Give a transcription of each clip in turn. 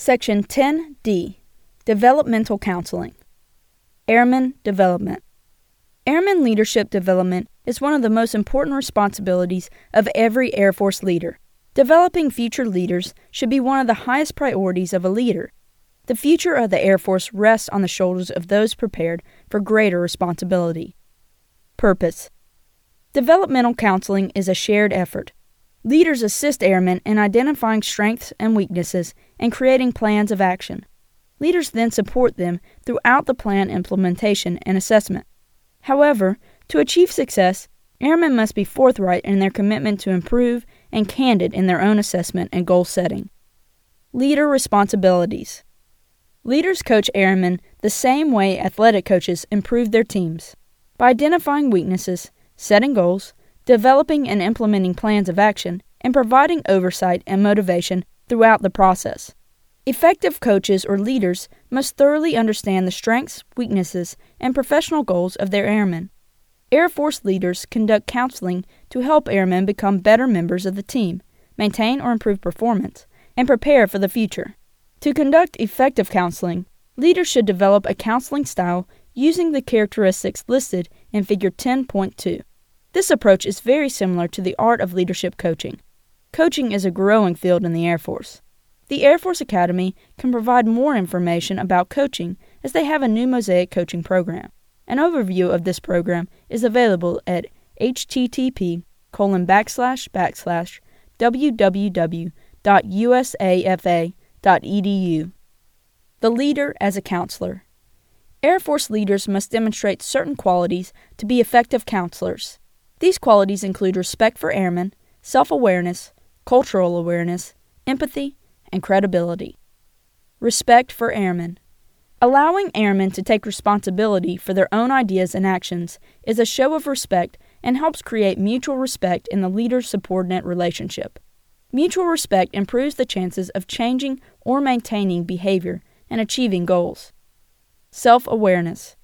Section 10D Developmental Counseling Airman Development Airman leadership development is one of the most important responsibilities of every Air Force leader. Developing future leaders should be one of the highest priorities of a leader. The future of the Air Force rests on the shoulders of those prepared for greater responsibility. Purpose Developmental counseling is a shared effort. Leaders assist airmen in identifying strengths and weaknesses and creating plans of action. Leaders then support them throughout the plan implementation and assessment. However, to achieve success, airmen must be forthright in their commitment to improve and candid in their own assessment and goal setting. Leader responsibilities Leaders coach airmen the same way athletic coaches improve their teams by identifying weaknesses, setting goals, developing and implementing plans of action, and providing oversight and motivation throughout the process. Effective coaches or leaders must thoroughly understand the strengths, weaknesses, and professional goals of their airmen. Air Force leaders conduct counseling to help airmen become better members of the team, maintain or improve performance, and prepare for the future. To conduct effective counseling, leaders should develop a counseling style using the characteristics listed in Figure 10.2. This approach is very similar to the art of leadership coaching. Coaching is a growing field in the Air Force. The Air Force Academy can provide more information about coaching as they have a new Mosaic coaching program. An overview of this program is available at http colon backslash backslash www.usafa.com edu. The leader as a counselor. Air Force leaders must demonstrate certain qualities to be effective counselors. These qualities include respect for airmen, self awareness, cultural awareness, empathy, and credibility. Respect for airmen. Allowing airmen to take responsibility for their own ideas and actions is a show of respect and helps create mutual respect in the leader subordinate relationship. Mutual respect improves the chances of changing or maintaining behavior and achieving goals. Self awareness.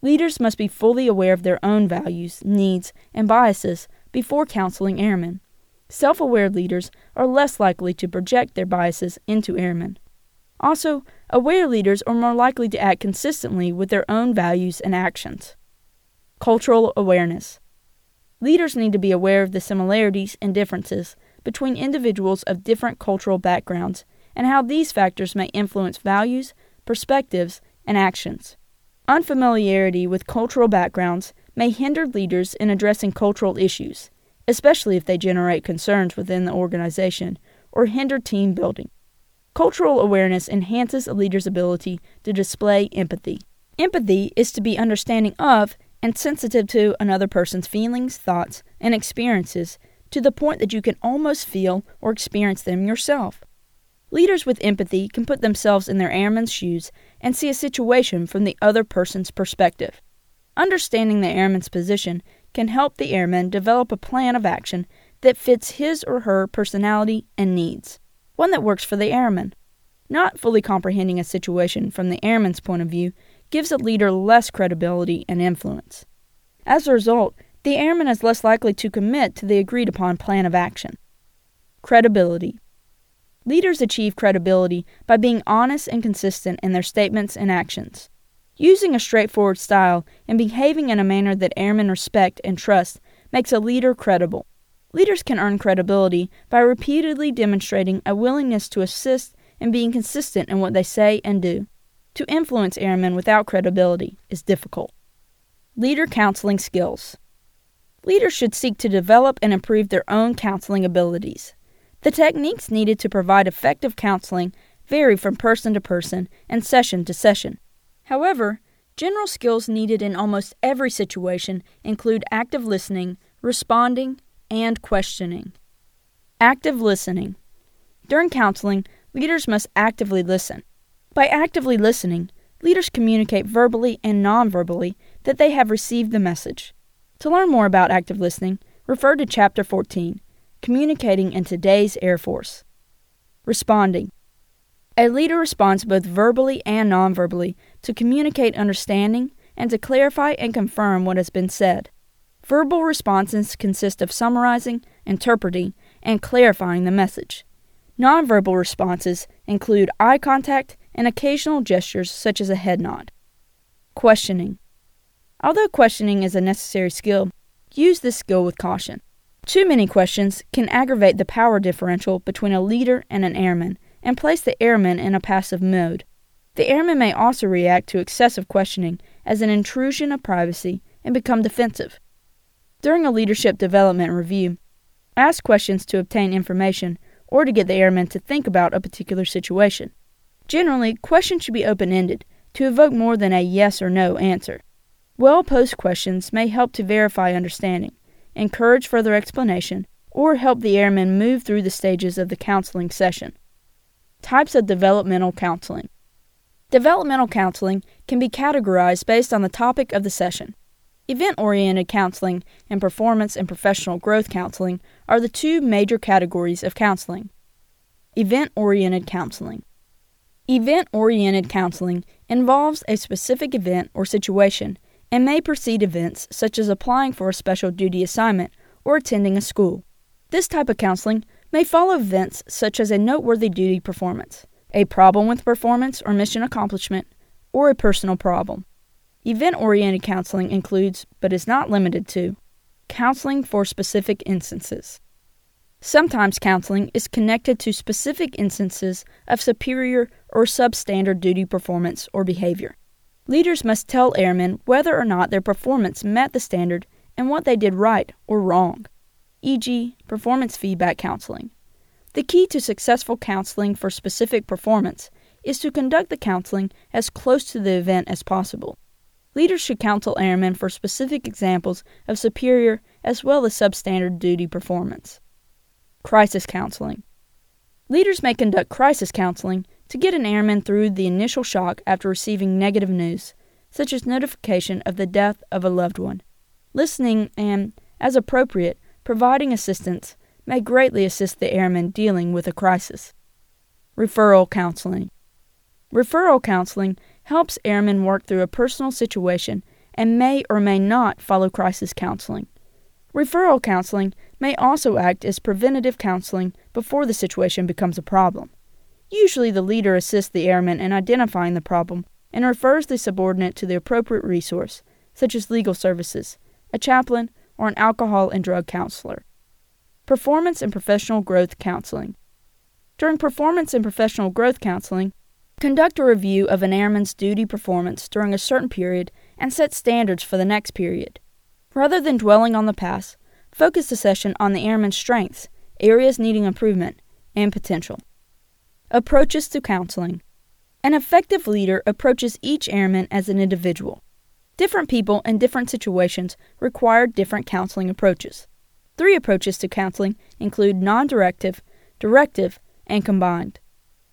Leaders must be fully aware of their own values, needs, and biases before counseling airmen. Self aware leaders are less likely to project their biases into airmen. Also, aware leaders are more likely to act consistently with their own values and actions. Cultural awareness. Leaders need to be aware of the similarities and differences between individuals of different cultural backgrounds and how these factors may influence values, perspectives, and actions. Unfamiliarity with cultural backgrounds may hinder leaders in addressing cultural issues, especially if they generate concerns within the organization or hinder team building. Cultural awareness enhances a leader's ability to display empathy. Empathy is to be understanding of and sensitive to another person's feelings, thoughts, and experiences to the point that you can almost feel or experience them yourself. Leaders with empathy can put themselves in their airman's shoes and see a situation from the other person's perspective. Understanding the airman's position can help the airman develop a plan of action that fits his or her personality and needs, one that works for the airman. Not fully comprehending a situation from the airman's point of view gives a leader less credibility and influence. As a result, the airman is less likely to commit to the agreed upon plan of action. Credibility. Leaders achieve credibility by being honest and consistent in their statements and actions. Using a straightforward style and behaving in a manner that airmen respect and trust makes a leader credible. Leaders can earn credibility by repeatedly demonstrating a willingness to assist and being consistent in what they say and do. To influence airmen without credibility is difficult. Leader counseling skills. Leaders should seek to develop and improve their own counseling abilities. The techniques needed to provide effective counseling vary from person to person and session to session. However, general skills needed in almost every situation include active listening, responding, and questioning. Active listening. During counseling, leaders must actively listen. By actively listening, leaders communicate verbally and nonverbally that they have received the message. To learn more about active listening, refer to Chapter 14 Communicating in Today's Air Force. Responding. A leader responds both verbally and nonverbally to communicate understanding and to clarify and confirm what has been said. Verbal responses consist of summarizing, interpreting, and clarifying the message. Nonverbal responses include eye contact and occasional gestures such as a head nod. Questioning. Although questioning is a necessary skill, use this skill with caution. Too many questions can aggravate the power differential between a leader and an airman and place the airman in a passive mode. The airman may also react to excessive questioning as an intrusion of privacy and become defensive. During a leadership development review, ask questions to obtain information or to get the airman to think about a particular situation. Generally, questions should be open ended to evoke more than a yes or no answer. Well posed questions may help to verify understanding, encourage further explanation, or help the airman move through the stages of the counseling session. Types of developmental counseling Developmental counseling can be categorized based on the topic of the session. Event oriented counseling and performance and professional growth counseling are the two major categories of counseling. Event oriented counseling. Event oriented counseling involves a specific event or situation and may precede events such as applying for a special duty assignment or attending a school. This type of counseling may follow events such as a noteworthy duty performance, a problem with performance or mission accomplishment, or a personal problem. Event oriented counseling includes, but is not limited to, counseling for specific instances. Sometimes counseling is connected to specific instances of superior or substandard duty performance or behavior. Leaders must tell airmen whether or not their performance met the standard and what they did right or wrong, e.g., performance feedback counseling. The key to successful counseling for specific performance is to conduct the counseling as close to the event as possible. Leaders should counsel airmen for specific examples of superior as well as substandard duty performance. Crisis counseling. Leaders may conduct crisis counseling to get an airman through the initial shock after receiving negative news, such as notification of the death of a loved one. Listening and, as appropriate, providing assistance may greatly assist the airman dealing with a crisis. Referral counseling. Referral counseling helps airmen work through a personal situation and may or may not follow crisis counseling. Referral counseling may also act as preventative counseling before the situation becomes a problem. Usually, the leader assists the airman in identifying the problem and refers the subordinate to the appropriate resource, such as legal services, a chaplain, or an alcohol and drug counselor. Performance and professional growth counseling. During performance and professional growth counseling, Conduct a review of an airman's duty performance during a certain period and set standards for the next period. Rather than dwelling on the past, focus the session on the airman's strengths, areas needing improvement, and potential. Approaches to counseling. An effective leader approaches each airman as an individual. Different people in different situations require different counseling approaches. Three approaches to counseling include non directive, directive, and combined.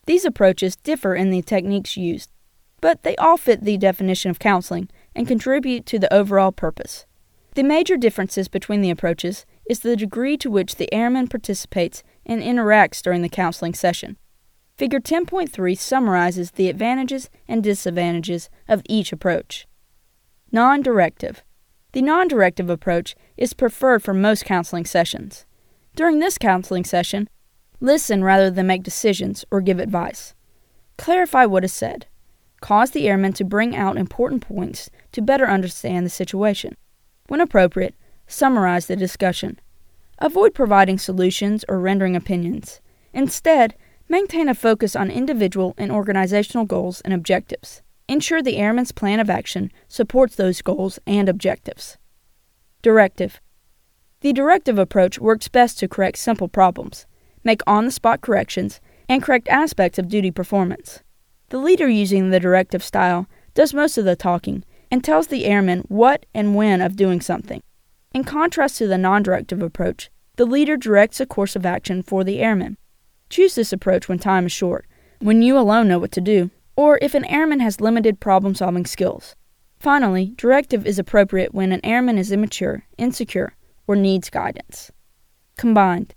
These approaches differ in the techniques used, but they all fit the definition of counseling and contribute to the overall purpose. The major differences between the approaches is the degree to which the airman participates and interacts during the counseling session. Figure 10.3 summarizes the advantages and disadvantages of each approach. Non directive. The non directive approach is preferred for most counseling sessions. During this counseling session, Listen rather than make decisions or give advice. Clarify what is said. Cause the airman to bring out important points to better understand the situation. When appropriate, summarize the discussion. Avoid providing solutions or rendering opinions. Instead, maintain a focus on individual and organizational goals and objectives. Ensure the airman's plan of action supports those goals and objectives. Directive The directive approach works best to correct simple problems make on the spot corrections, and correct aspects of duty performance. The leader using the directive style does most of the talking and tells the airman what and when of doing something. In contrast to the non directive approach, the leader directs a course of action for the airman. Choose this approach when time is short, when you alone know what to do, or if an airman has limited problem solving skills. Finally, directive is appropriate when an airman is immature, insecure, or needs guidance. Combined,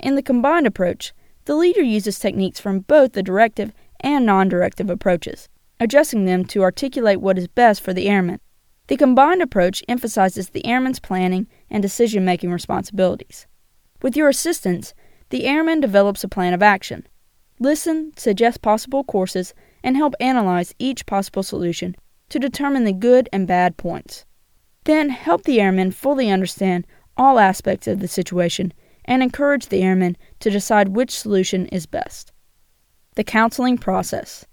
in the combined approach, the leader uses techniques from both the directive and non directive approaches, adjusting them to articulate what is best for the airman. The combined approach emphasizes the airman's planning and decision making responsibilities. With your assistance, the airman develops a plan of action. Listen, suggest possible courses, and help analyze each possible solution to determine the good and bad points. Then help the airman fully understand all aspects of the situation and encourage the airman to decide which solution is best. The counseling process.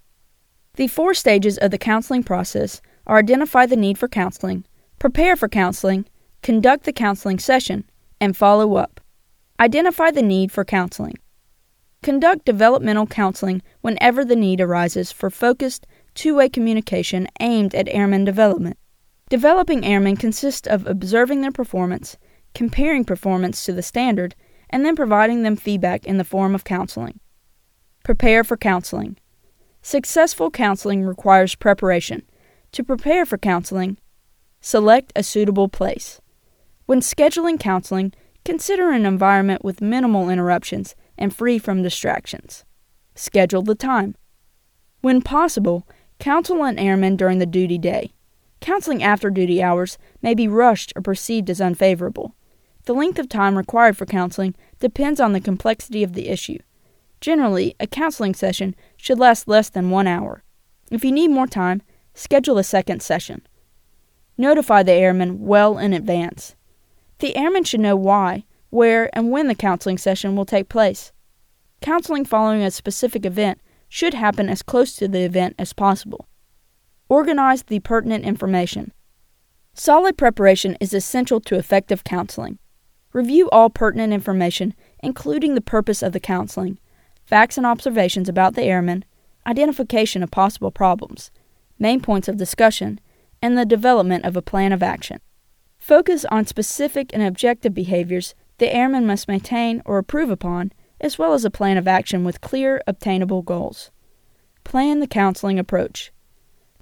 The four stages of the counseling process are identify the need for counseling, prepare for counseling, conduct the counseling session, and follow up. Identify the need for counseling. Conduct developmental counseling whenever the need arises for focused, two way communication aimed at airman development. Developing airmen consists of observing their performance, comparing performance to the standard, and then providing them feedback in the form of counseling. Prepare for counseling. Successful counseling requires preparation. To prepare for counseling, select a suitable place. When scheduling counseling, consider an environment with minimal interruptions and free from distractions. Schedule the time. When possible, counsel an airman during the duty day. Counseling after duty hours may be rushed or perceived as unfavorable. The length of time required for counseling depends on the complexity of the issue. Generally, a counseling session should last less than one hour. If you need more time, schedule a second session. Notify the airman well in advance. The airman should know why, where, and when the counseling session will take place. Counseling following a specific event should happen as close to the event as possible. Organize the pertinent information. Solid preparation is essential to effective counseling. Review all pertinent information, including the purpose of the counseling, facts and observations about the airman, identification of possible problems, main points of discussion, and the development of a plan of action. Focus on specific and objective behaviors the airman must maintain or improve upon, as well as a plan of action with clear, obtainable goals. Plan the counseling approach.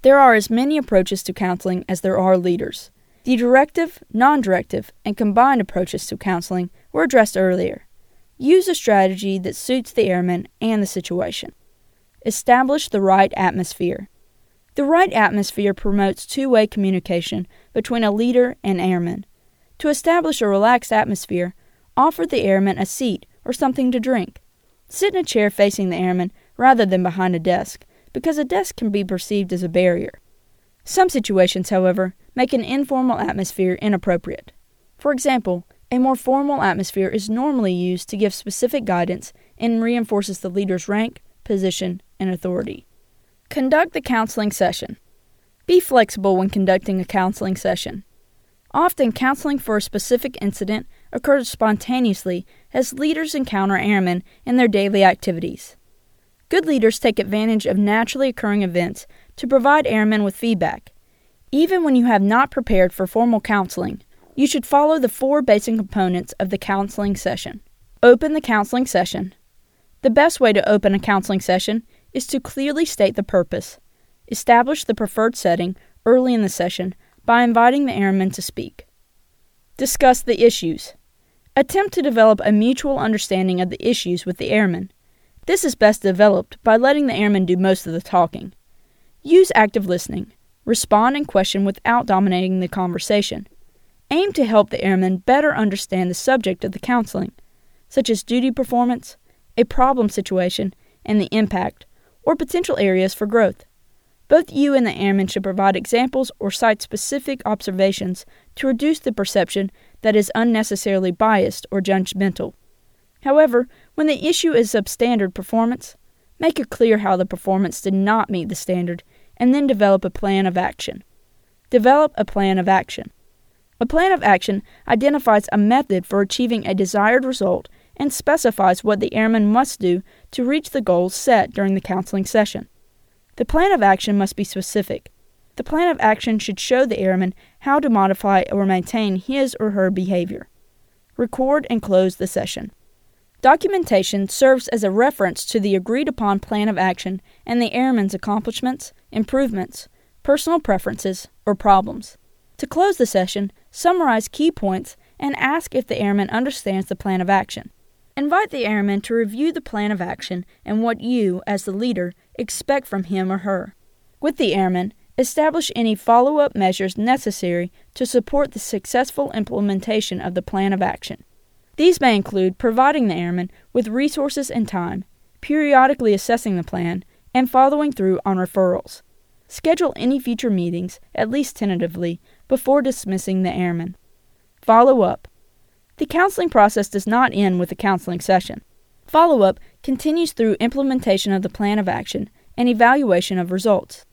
There are as many approaches to counseling as there are leaders. The directive, non directive, and combined approaches to counseling were addressed earlier. Use a strategy that suits the airman and the situation. Establish the right atmosphere. The right atmosphere promotes two way communication between a leader and airman. To establish a relaxed atmosphere, offer the airman a seat or something to drink. Sit in a chair facing the airman rather than behind a desk, because a desk can be perceived as a barrier. Some situations, however, make an informal atmosphere inappropriate. For example, a more formal atmosphere is normally used to give specific guidance and reinforces the leader's rank, position, and authority. Conduct the counseling session. Be flexible when conducting a counseling session. Often, counseling for a specific incident occurs spontaneously as leaders encounter airmen in their daily activities. Good leaders take advantage of naturally occurring events to provide airmen with feedback. Even when you have not prepared for formal counseling, you should follow the four basic components of the counseling session. Open the counseling session. The best way to open a counseling session is to clearly state the purpose. Establish the preferred setting early in the session by inviting the airman to speak. Discuss the issues. Attempt to develop a mutual understanding of the issues with the airman. This is best developed by letting the airman do most of the talking. Use active listening. Respond and question without dominating the conversation. Aim to help the airman better understand the subject of the counseling, such as duty performance, a problem situation, and the impact, or potential areas for growth. Both you and the airman should provide examples or cite specific observations to reduce the perception that is unnecessarily biased or judgmental. However, when the issue is substandard performance, make it clear how the performance did not meet the standard and then develop a plan of action. Develop a plan of action. A plan of action identifies a method for achieving a desired result and specifies what the airman must do to reach the goals set during the counseling session. The plan of action must be specific. The plan of action should show the airman how to modify or maintain his or her behavior. Record and close the session. Documentation serves as a reference to the agreed upon plan of action and the airman's accomplishments, improvements, personal preferences, or problems. To close the session, summarize key points and ask if the airman understands the plan of action. Invite the airman to review the plan of action and what you, as the leader, expect from him or her. With the airman, establish any follow up measures necessary to support the successful implementation of the plan of action. These may include providing the airmen with resources and time, periodically assessing the plan, and following through on referrals. Schedule any future meetings, at least tentatively, before dismissing the airmen. Follow up. The counseling process does not end with the counseling session. Follow up continues through implementation of the plan of action and evaluation of results.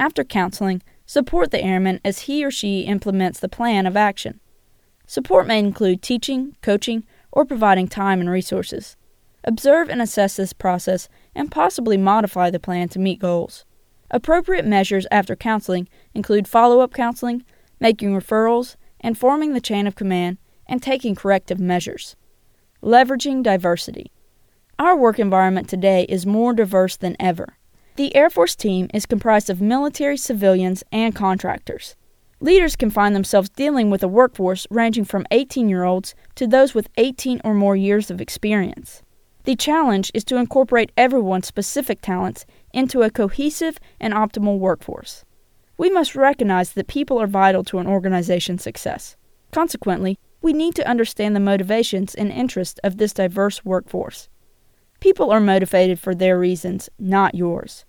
After counseling, support the airman as he or she implements the plan of action. Support may include teaching, coaching, or providing time and resources. Observe and assess this process and possibly modify the plan to meet goals. Appropriate measures after counseling include follow up counseling, making referrals, and forming the chain of command, and taking corrective measures. Leveraging diversity. Our work environment today is more diverse than ever. The Air Force team is comprised of military, civilians, and contractors. Leaders can find themselves dealing with a workforce ranging from 18 year olds to those with 18 or more years of experience. The challenge is to incorporate everyone's specific talents into a cohesive and optimal workforce. We must recognize that people are vital to an organization's success. Consequently, we need to understand the motivations and interests of this diverse workforce. People are motivated for their reasons, not yours.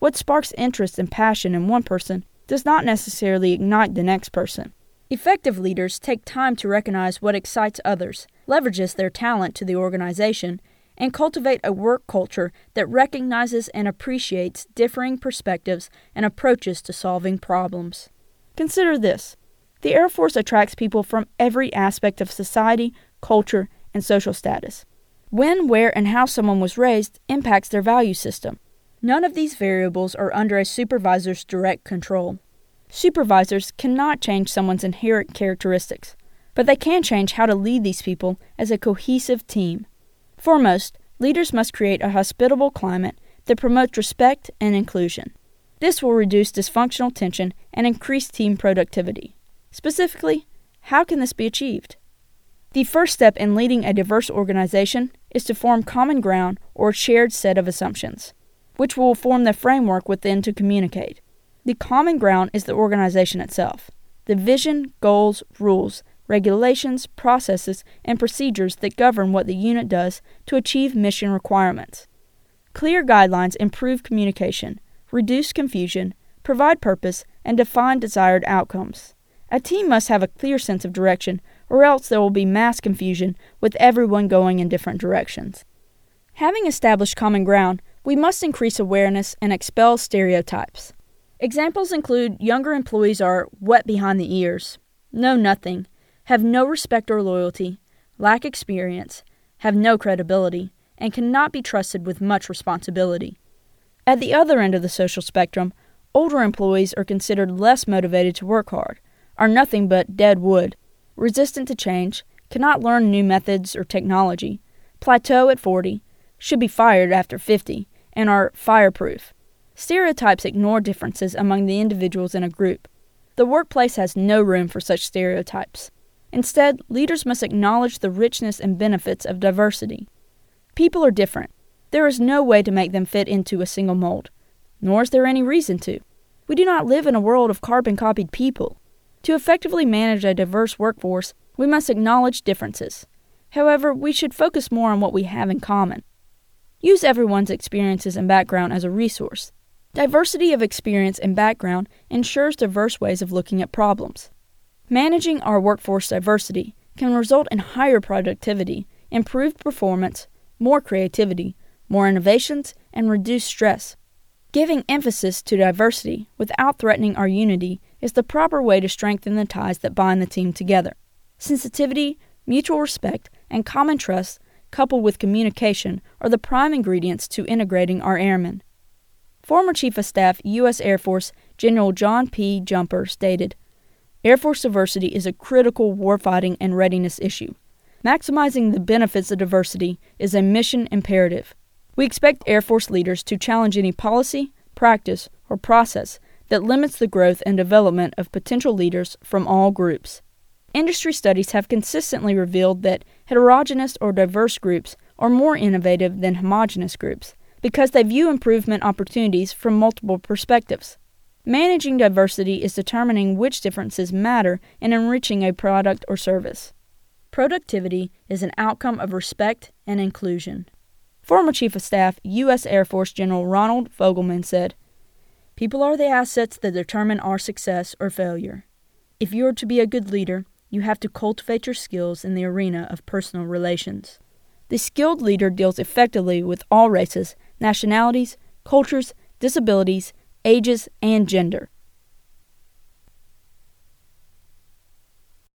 What sparks interest and passion in one person does not necessarily ignite the next person. Effective leaders take time to recognize what excites others, leverages their talent to the organization, and cultivate a work culture that recognizes and appreciates differing perspectives and approaches to solving problems. Consider this the Air Force attracts people from every aspect of society, culture, and social status. When, where, and how someone was raised impacts their value system. None of these variables are under a supervisor's direct control. Supervisors cannot change someone's inherent characteristics, but they can change how to lead these people as a cohesive team. Foremost, leaders must create a hospitable climate that promotes respect and inclusion. This will reduce dysfunctional tension and increase team productivity. Specifically, how can this be achieved? The first step in leading a diverse organization is to form common ground or shared set of assumptions, which will form the framework within to communicate. The common ground is the organization itself, the vision, goals, rules, regulations, processes, and procedures that govern what the unit does to achieve mission requirements. Clear guidelines improve communication, reduce confusion, provide purpose, and define desired outcomes. A team must have a clear sense of direction, or else there will be mass confusion with everyone going in different directions. Having established common ground, we must increase awareness and expel stereotypes. Examples include younger employees are wet behind the ears, know nothing, have no respect or loyalty, lack experience, have no credibility, and cannot be trusted with much responsibility. At the other end of the social spectrum, older employees are considered less motivated to work hard, are nothing but dead wood, resistant to change, cannot learn new methods or technology, plateau at 40, should be fired after 50, and are fireproof. Stereotypes ignore differences among the individuals in a group. The workplace has no room for such stereotypes. Instead, leaders must acknowledge the richness and benefits of diversity. People are different. There is no way to make them fit into a single mold, nor is there any reason to. We do not live in a world of carbon copied people. To effectively manage a diverse workforce, we must acknowledge differences. However, we should focus more on what we have in common. Use everyone's experiences and background as a resource. Diversity of experience and background ensures diverse ways of looking at problems. Managing our workforce diversity can result in higher productivity, improved performance, more creativity, more innovations, and reduced stress. Giving emphasis to diversity without threatening our unity is the proper way to strengthen the ties that bind the team together. Sensitivity, mutual respect, and common trust, coupled with communication, are the prime ingredients to integrating our airmen. Former Chief of Staff, U.S. Air Force General John P. Jumper stated Air Force diversity is a critical warfighting and readiness issue. Maximizing the benefits of diversity is a mission imperative. We expect Air Force leaders to challenge any policy, practice, or process that limits the growth and development of potential leaders from all groups. Industry studies have consistently revealed that heterogeneous or diverse groups are more innovative than homogeneous groups because they view improvement opportunities from multiple perspectives. Managing diversity is determining which differences matter in enriching a product or service. Productivity is an outcome of respect and inclusion. Former Chief of Staff, U.S. Air Force General Ronald Fogleman said, People are the assets that determine our success or failure. If you are to be a good leader, you have to cultivate your skills in the arena of personal relations. The skilled leader deals effectively with all races, nationalities, cultures, disabilities, ages, and gender.